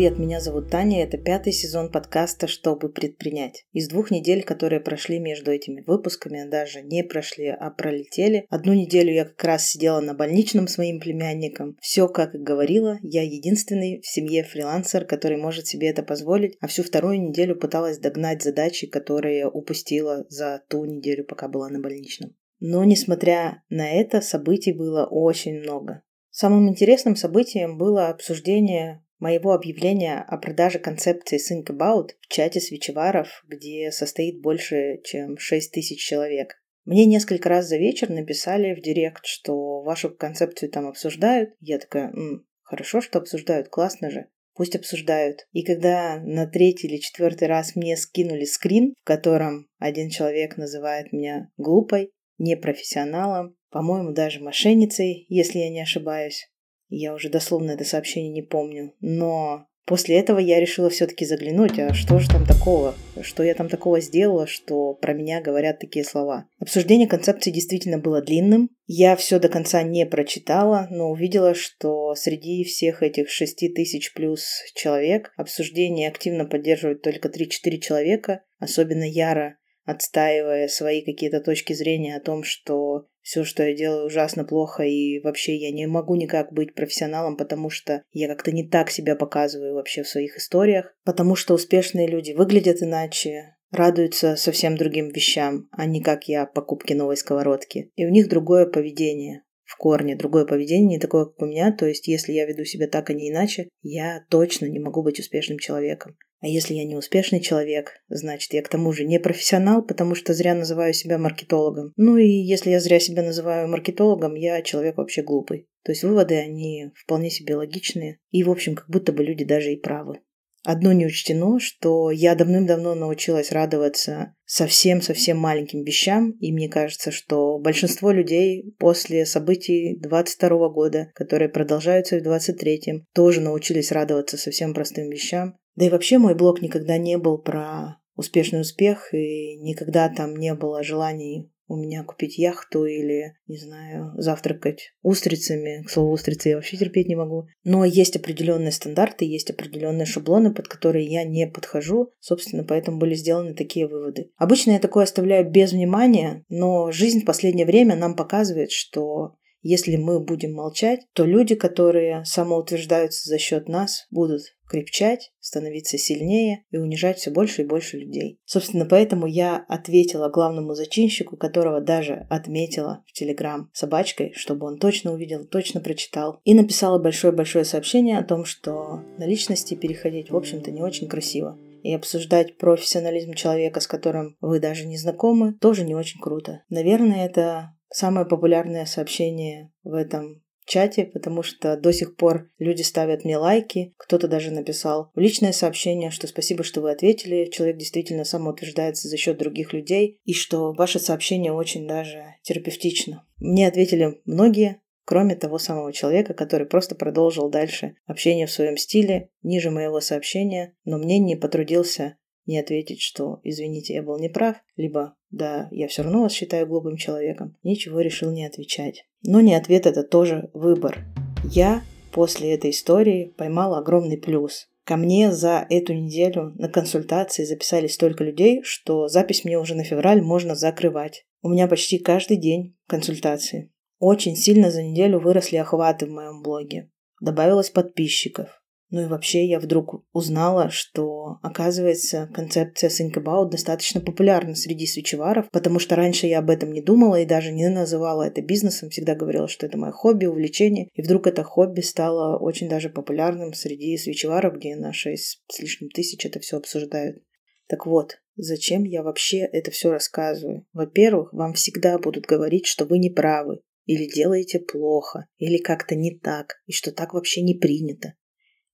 Привет, меня зовут Таня, это пятый сезон подкаста «Чтобы предпринять». Из двух недель, которые прошли между этими выпусками, даже не прошли, а пролетели. Одну неделю я как раз сидела на больничном с моим племянником. Все, как и говорила, я единственный в семье фрилансер, который может себе это позволить, а всю вторую неделю пыталась догнать задачи, которые упустила за ту неделю, пока была на больничном. Но, несмотря на это, событий было очень много. Самым интересным событием было обсуждение моего объявления о продаже концепции Think About в чате свечеваров, где состоит больше, чем 6 тысяч человек. Мне несколько раз за вечер написали в директ, что вашу концепцию там обсуждают. Я такая, М, хорошо, что обсуждают, классно же. Пусть обсуждают. И когда на третий или четвертый раз мне скинули скрин, в котором один человек называет меня глупой, непрофессионалом, по-моему, даже мошенницей, если я не ошибаюсь, я уже дословно это сообщение не помню. Но после этого я решила все-таки заглянуть, а что же там такого? Что я там такого сделала, что про меня говорят такие слова? Обсуждение концепции действительно было длинным. Я все до конца не прочитала, но увидела, что среди всех этих шести тысяч плюс человек обсуждение активно поддерживают только 3-4 человека, особенно яро отстаивая свои какие-то точки зрения о том, что все, что я делаю, ужасно плохо, и вообще я не могу никак быть профессионалом, потому что я как-то не так себя показываю вообще в своих историях, потому что успешные люди выглядят иначе, радуются совсем другим вещам, а не как я покупке новой сковородки. И у них другое поведение в корне, другое поведение, не такое, как у меня. То есть, если я веду себя так, а не иначе, я точно не могу быть успешным человеком. А если я не успешный человек, значит, я к тому же не профессионал, потому что зря называю себя маркетологом. Ну и если я зря себя называю маркетологом, я человек вообще глупый. То есть выводы, они вполне себе логичные. И, в общем, как будто бы люди даже и правы. Одно не учтено, что я давным-давно научилась радоваться совсем-совсем маленьким вещам, и мне кажется, что большинство людей после событий 22 года, которые продолжаются в 23-м, тоже научились радоваться совсем простым вещам, да и вообще мой блог никогда не был про успешный успех, и никогда там не было желаний у меня купить яхту или, не знаю, завтракать устрицами. К слову, устрицы я вообще терпеть не могу. Но есть определенные стандарты, есть определенные шаблоны, под которые я не подхожу. Собственно, поэтому были сделаны такие выводы. Обычно я такое оставляю без внимания, но жизнь в последнее время нам показывает, что если мы будем молчать, то люди, которые самоутверждаются за счет нас, будут крепчать, становиться сильнее и унижать все больше и больше людей. Собственно, поэтому я ответила главному зачинщику, которого даже отметила в Телеграм собачкой, чтобы он точно увидел, точно прочитал. И написала большое-большое сообщение о том, что на личности переходить, в общем-то, не очень красиво. И обсуждать профессионализм человека, с которым вы даже не знакомы, тоже не очень круто. Наверное, это самое популярное сообщение в этом чате, потому что до сих пор люди ставят мне лайки. Кто-то даже написал в личное сообщение, что спасибо, что вы ответили. Человек действительно самоутверждается за счет других людей, и что ваше сообщение очень даже терапевтично. Мне ответили многие, кроме того самого человека, который просто продолжил дальше общение в своем стиле, ниже моего сообщения, но мне не потрудился не ответить, что «извините, я был неправ», либо «да, я все равно вас считаю глупым человеком», ничего решил не отвечать. Но не ответ – это тоже выбор. Я после этой истории поймала огромный плюс. Ко мне за эту неделю на консультации записали столько людей, что запись мне уже на февраль можно закрывать. У меня почти каждый день консультации. Очень сильно за неделю выросли охваты в моем блоге. Добавилось подписчиков. Ну и вообще я вдруг узнала, что, оказывается, концепция Think About достаточно популярна среди свечеваров, потому что раньше я об этом не думала и даже не называла это бизнесом, всегда говорила, что это мое хобби, увлечение. И вдруг это хобби стало очень даже популярным среди свечеваров, где на 6 с лишним тысяч это все обсуждают. Так вот, зачем я вообще это все рассказываю? Во-первых, вам всегда будут говорить, что вы не правы, или делаете плохо, или как-то не так, и что так вообще не принято.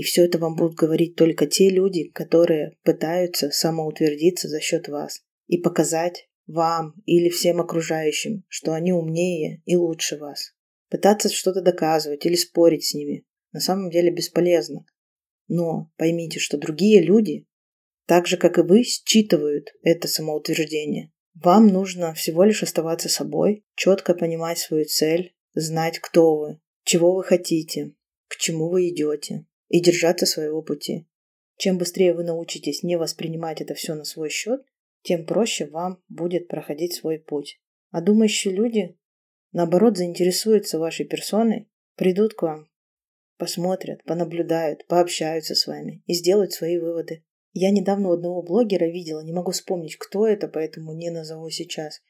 И все это вам будут говорить только те люди, которые пытаются самоутвердиться за счет вас и показать вам или всем окружающим, что они умнее и лучше вас. Пытаться что-то доказывать или спорить с ними на самом деле бесполезно. Но поймите, что другие люди, так же как и вы, считывают это самоутверждение. Вам нужно всего лишь оставаться собой, четко понимать свою цель, знать, кто вы, чего вы хотите, к чему вы идете, и держаться своего пути. Чем быстрее вы научитесь не воспринимать это все на свой счет, тем проще вам будет проходить свой путь. А думающие люди, наоборот, заинтересуются вашей персоной, придут к вам, посмотрят, понаблюдают, пообщаются с вами и сделают свои выводы. Я недавно у одного блогера видела, не могу вспомнить, кто это, поэтому не назову сейчас,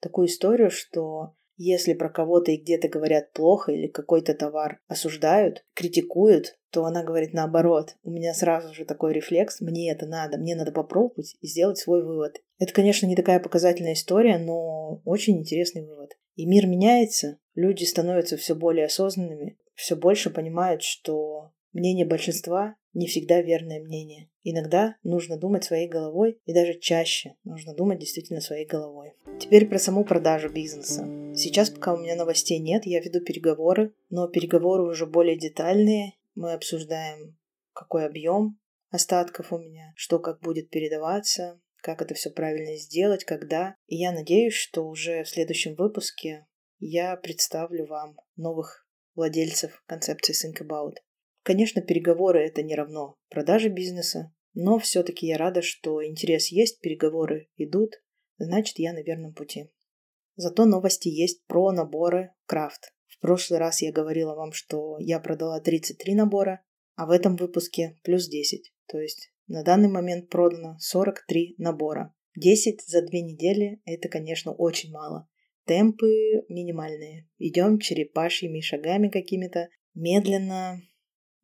такую историю, что если про кого-то и где-то говорят плохо или какой-то товар осуждают, критикуют, то она говорит наоборот. У меня сразу же такой рефлекс, мне это надо, мне надо попробовать и сделать свой вывод. Это, конечно, не такая показательная история, но очень интересный вывод. И мир меняется, люди становятся все более осознанными, все больше понимают, что мнение большинства не всегда верное мнение. Иногда нужно думать своей головой, и даже чаще нужно думать действительно своей головой. Теперь про саму продажу бизнеса. Сейчас, пока у меня новостей нет, я веду переговоры, но переговоры уже более детальные. Мы обсуждаем, какой объем остатков у меня, что как будет передаваться, как это все правильно сделать, когда. И я надеюсь, что уже в следующем выпуске я представлю вам новых владельцев концепции Think About. Конечно, переговоры это не равно продаже бизнеса, но все-таки я рада, что интерес есть, переговоры идут, значит, я на верном пути. Зато новости есть про наборы крафт. В прошлый раз я говорила вам, что я продала 33 набора, а в этом выпуске плюс 10. То есть на данный момент продано 43 набора. 10 за две недели – это, конечно, очень мало. Темпы минимальные. Идем черепашьими шагами какими-то, медленно,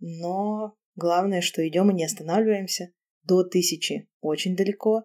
но главное, что идем и не останавливаемся. До тысячи очень далеко.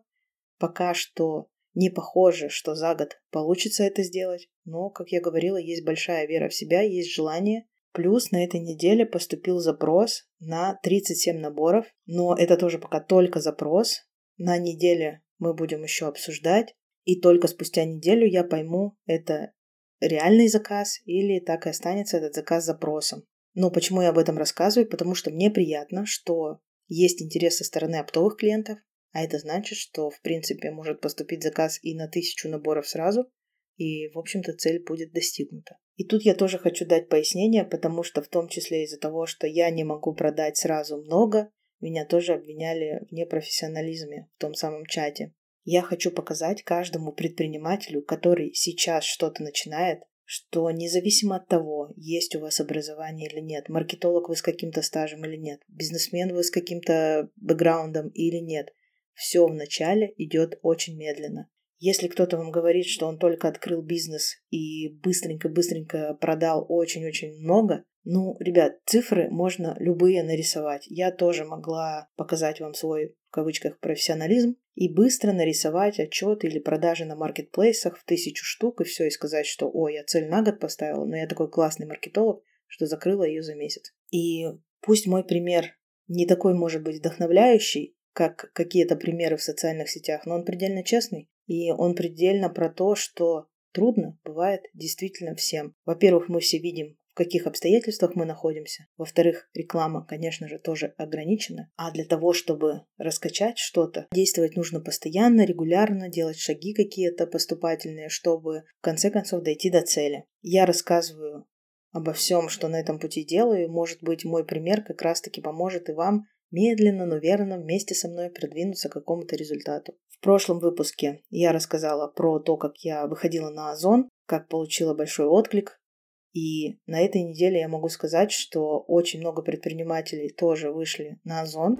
Пока что не похоже, что за год получится это сделать, но, как я говорила, есть большая вера в себя, есть желание. Плюс на этой неделе поступил запрос на 37 наборов, но это тоже пока только запрос. На неделе мы будем еще обсуждать, и только спустя неделю я пойму, это реальный заказ или так и останется этот заказ запросом. Но почему я об этом рассказываю? Потому что мне приятно, что есть интерес со стороны оптовых клиентов, а это значит, что, в принципе, может поступить заказ и на тысячу наборов сразу, и, в общем-то, цель будет достигнута. И тут я тоже хочу дать пояснение, потому что в том числе из-за того, что я не могу продать сразу много, меня тоже обвиняли в непрофессионализме в том самом чате. Я хочу показать каждому предпринимателю, который сейчас что-то начинает, что независимо от того, есть у вас образование или нет, маркетолог вы с каким-то стажем или нет, бизнесмен вы с каким-то бэкграундом или нет, все вначале идет очень медленно. Если кто-то вам говорит, что он только открыл бизнес и быстренько-быстренько продал очень-очень много, ну, ребят, цифры можно любые нарисовать. Я тоже могла показать вам свой, в кавычках, профессионализм и быстро нарисовать отчет или продажи на маркетплейсах в тысячу штук и все, и сказать, что «Ой, я цель на год поставила, но я такой классный маркетолог, что закрыла ее за месяц». И пусть мой пример не такой, может быть, вдохновляющий, как какие-то примеры в социальных сетях, но он предельно честный, и он предельно про то, что трудно бывает действительно всем. Во-первых, мы все видим каких обстоятельствах мы находимся. Во-вторых, реклама, конечно же, тоже ограничена. А для того, чтобы раскачать что-то, действовать нужно постоянно, регулярно, делать шаги какие-то поступательные, чтобы в конце концов дойти до цели. Я рассказываю обо всем, что на этом пути делаю. Может быть, мой пример как раз-таки поможет и вам медленно, но верно вместе со мной продвинуться к какому-то результату. В прошлом выпуске я рассказала про то, как я выходила на Озон, как получила большой отклик, и на этой неделе я могу сказать, что очень много предпринимателей тоже вышли на Озон,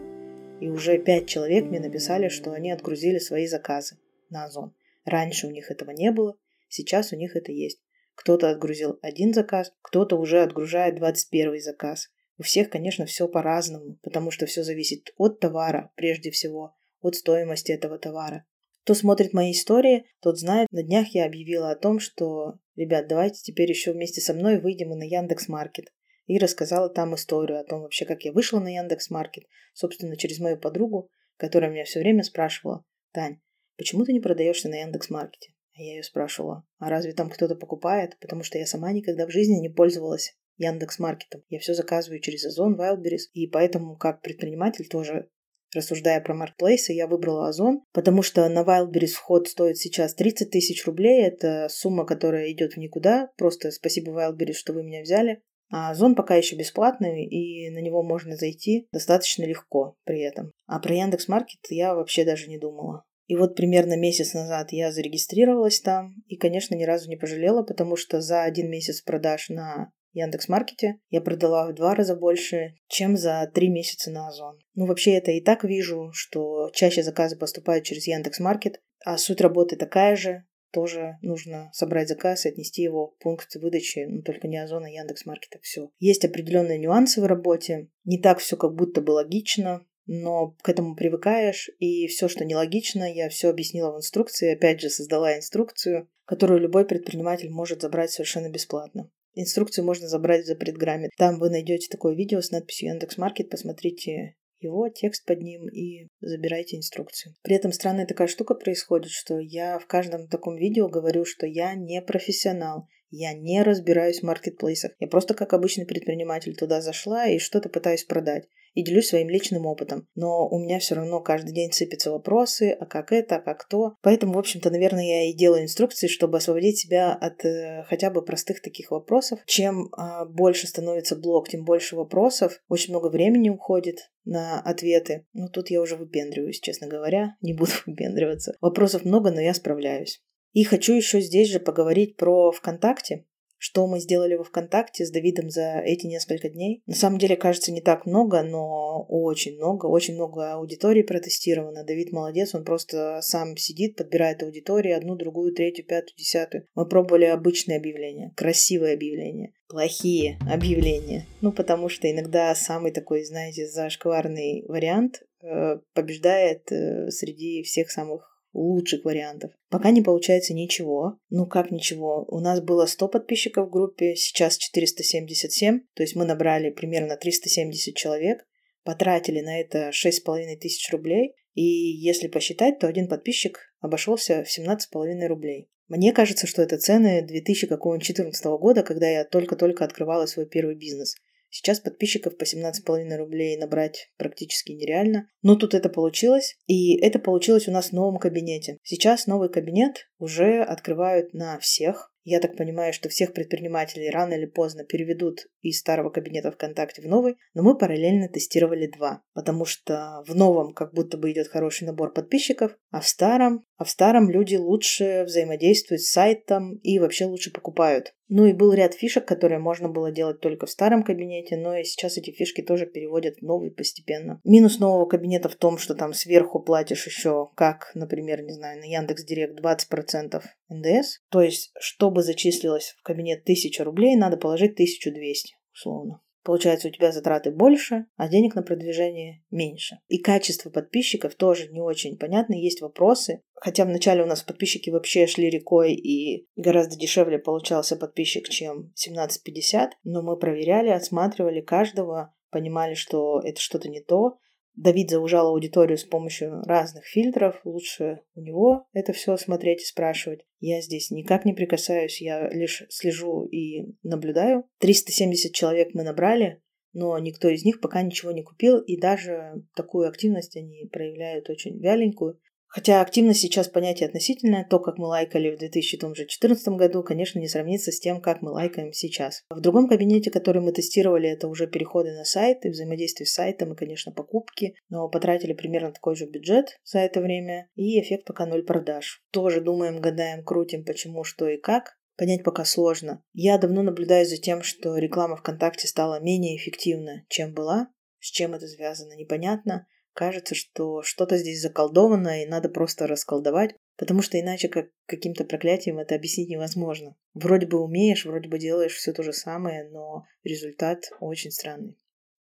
и уже пять человек мне написали, что они отгрузили свои заказы на Озон. Раньше у них этого не было, сейчас у них это есть. Кто-то отгрузил один заказ, кто-то уже отгружает 21 заказ. У всех, конечно, все по-разному, потому что все зависит от товара, прежде всего, от стоимости этого товара. Кто смотрит мои истории, тот знает, на днях я объявила о том, что, ребят, давайте теперь еще вместе со мной выйдем и на Яндекс Маркет. И рассказала там историю о том вообще, как я вышла на Яндекс Маркет, собственно, через мою подругу, которая меня все время спрашивала, Тань, почему ты не продаешься на Яндекс Маркете? А я ее спрашивала, а разве там кто-то покупает? Потому что я сама никогда в жизни не пользовалась Яндекс Маркетом. Я все заказываю через Озон, Wildberries, и поэтому как предприниматель тоже Рассуждая про маркетплейсы, я выбрала Озон, потому что на Wildberries вход стоит сейчас 30 тысяч рублей. Это сумма, которая идет в никуда. Просто спасибо Wildberries, что вы меня взяли. А Озон пока еще бесплатный, и на него можно зайти достаточно легко при этом. А про Яндекс.Маркет я вообще даже не думала. И вот примерно месяц назад я зарегистрировалась там и, конечно, ни разу не пожалела, потому что за один месяц продаж на Яндекс.Маркете я продала в два раза больше, чем за три месяца на Озон. Ну, вообще, это и так вижу, что чаще заказы поступают через Яндекс.Маркет, а суть работы такая же. Тоже нужно собрать заказ и отнести его в пункт выдачи, ну, только не Озона, а Яндекс.Маркета, все. Есть определенные нюансы в работе, не так все как будто бы логично, но к этому привыкаешь, и все, что нелогично, я все объяснила в инструкции, опять же создала инструкцию, которую любой предприниматель может забрать совершенно бесплатно. Инструкцию можно забрать в запретграмме. Там вы найдете такое видео с надписью Яндекс.Маркет, посмотрите его, текст под ним и забирайте инструкцию. При этом странная такая штука происходит, что я в каждом таком видео говорю, что я не профессионал, я не разбираюсь в маркетплейсах. Я просто как обычный предприниматель туда зашла и что-то пытаюсь продать и делюсь своим личным опытом. Но у меня все равно каждый день сыпятся вопросы, а как это, а как то. Поэтому, в общем-то, наверное, я и делаю инструкции, чтобы освободить себя от э, хотя бы простых таких вопросов. Чем э, больше становится блог, тем больше вопросов. Очень много времени уходит на ответы. Ну, тут я уже выпендриваюсь, честно говоря. Не буду выпендриваться. Вопросов много, но я справляюсь. И хочу еще здесь же поговорить про ВКонтакте, что мы сделали во ВКонтакте с Давидом за эти несколько дней. На самом деле, кажется, не так много, но очень много. Очень много аудиторий протестировано. Давид молодец, он просто сам сидит, подбирает аудиторию, одну, другую, третью, пятую, десятую. Мы пробовали обычные объявления, красивые объявления плохие объявления. Ну, потому что иногда самый такой, знаете, зашкварный вариант э, побеждает э, среди всех самых лучших вариантов. Пока не получается ничего. Ну как ничего? У нас было 100 подписчиков в группе, сейчас 477. То есть мы набрали примерно 370 человек. Потратили на это 6,5 тысяч рублей. И если посчитать, то один подписчик обошелся в 17,5 рублей. Мне кажется, что это цены 2014 года, когда я только-только открывала свой первый бизнес. Сейчас подписчиков по 17,5 рублей набрать практически нереально. Но тут это получилось. И это получилось у нас в новом кабинете. Сейчас новый кабинет уже открывают на всех. Я так понимаю, что всех предпринимателей рано или поздно переведут из старого кабинета ВКонтакте в новый, но мы параллельно тестировали два, потому что в новом как будто бы идет хороший набор подписчиков, а в старом, а в старом люди лучше взаимодействуют с сайтом и вообще лучше покупают. Ну и был ряд фишек, которые можно было делать только в старом кабинете, но и сейчас эти фишки тоже переводят в новый постепенно. Минус нового кабинета в том, что там сверху платишь еще, как, например, не знаю, на Яндекс Директ 20% НДС. То есть, чтобы зачислилось в кабинет 1000 рублей, надо положить 1200, условно. Получается, у тебя затраты больше, а денег на продвижение меньше. И качество подписчиков тоже не очень понятно. Есть вопросы. Хотя вначале у нас подписчики вообще шли рекой, и гораздо дешевле получался подписчик, чем 1750. Но мы проверяли, отсматривали каждого, понимали, что это что-то не то. Давид заужал аудиторию с помощью разных фильтров. Лучше у него это все смотреть и спрашивать. Я здесь никак не прикасаюсь, я лишь слежу и наблюдаю. 370 человек мы набрали, но никто из них пока ничего не купил, и даже такую активность они проявляют очень вяленькую. Хотя активность сейчас понятие относительное. То, как мы лайкали в 2014 году, конечно, не сравнится с тем, как мы лайкаем сейчас. В другом кабинете, который мы тестировали, это уже переходы на сайт и взаимодействие с сайтом и, конечно, покупки. Но потратили примерно такой же бюджет за это время. И эффект пока ноль продаж. Тоже думаем, гадаем, крутим, почему, что и как. Понять пока сложно. Я давно наблюдаю за тем, что реклама ВКонтакте стала менее эффективна, чем была. С чем это связано, непонятно кажется, что что-то здесь заколдовано и надо просто расколдовать, потому что иначе как каким-то проклятием это объяснить невозможно. Вроде бы умеешь, вроде бы делаешь все то же самое, но результат очень странный.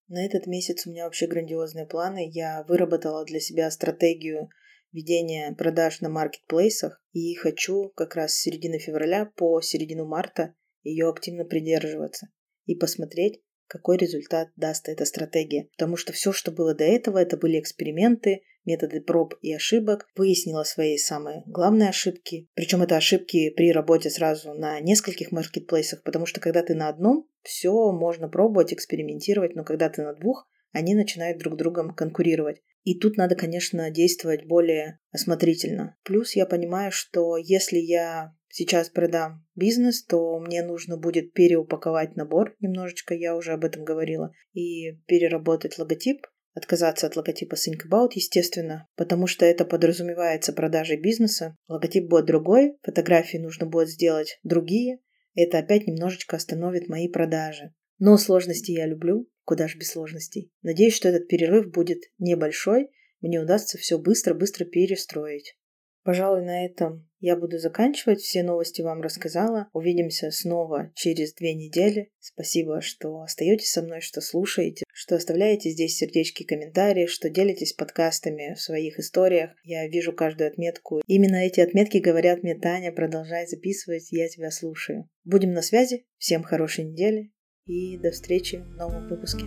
На этот месяц у меня вообще грандиозные планы. Я выработала для себя стратегию ведения продаж на маркетплейсах и хочу как раз с середины февраля по середину марта ее активно придерживаться и посмотреть, какой результат даст эта стратегия. Потому что все, что было до этого, это были эксперименты, методы проб и ошибок, выяснила свои самые главные ошибки. Причем это ошибки при работе сразу на нескольких маркетплейсах, потому что когда ты на одном, все можно пробовать, экспериментировать, но когда ты на двух, они начинают друг другом конкурировать. И тут надо, конечно, действовать более осмотрительно. Плюс я понимаю, что если я сейчас продам бизнес, то мне нужно будет переупаковать набор немножечко, я уже об этом говорила, и переработать логотип, отказаться от логотипа Think About, естественно, потому что это подразумевается продажей бизнеса. Логотип будет другой, фотографии нужно будет сделать другие. Это опять немножечко остановит мои продажи. Но сложности я люблю, куда же без сложностей. Надеюсь, что этот перерыв будет небольшой, мне удастся все быстро-быстро перестроить. Пожалуй, на этом я буду заканчивать. Все новости вам рассказала. Увидимся снова через две недели. Спасибо, что остаетесь со мной, что слушаете, что оставляете здесь сердечки, комментарии, что делитесь подкастами в своих историях. Я вижу каждую отметку. Именно эти отметки говорят мне, Таня, продолжай записывать, я тебя слушаю. Будем на связи. Всем хорошей недели и до встречи в новом выпуске.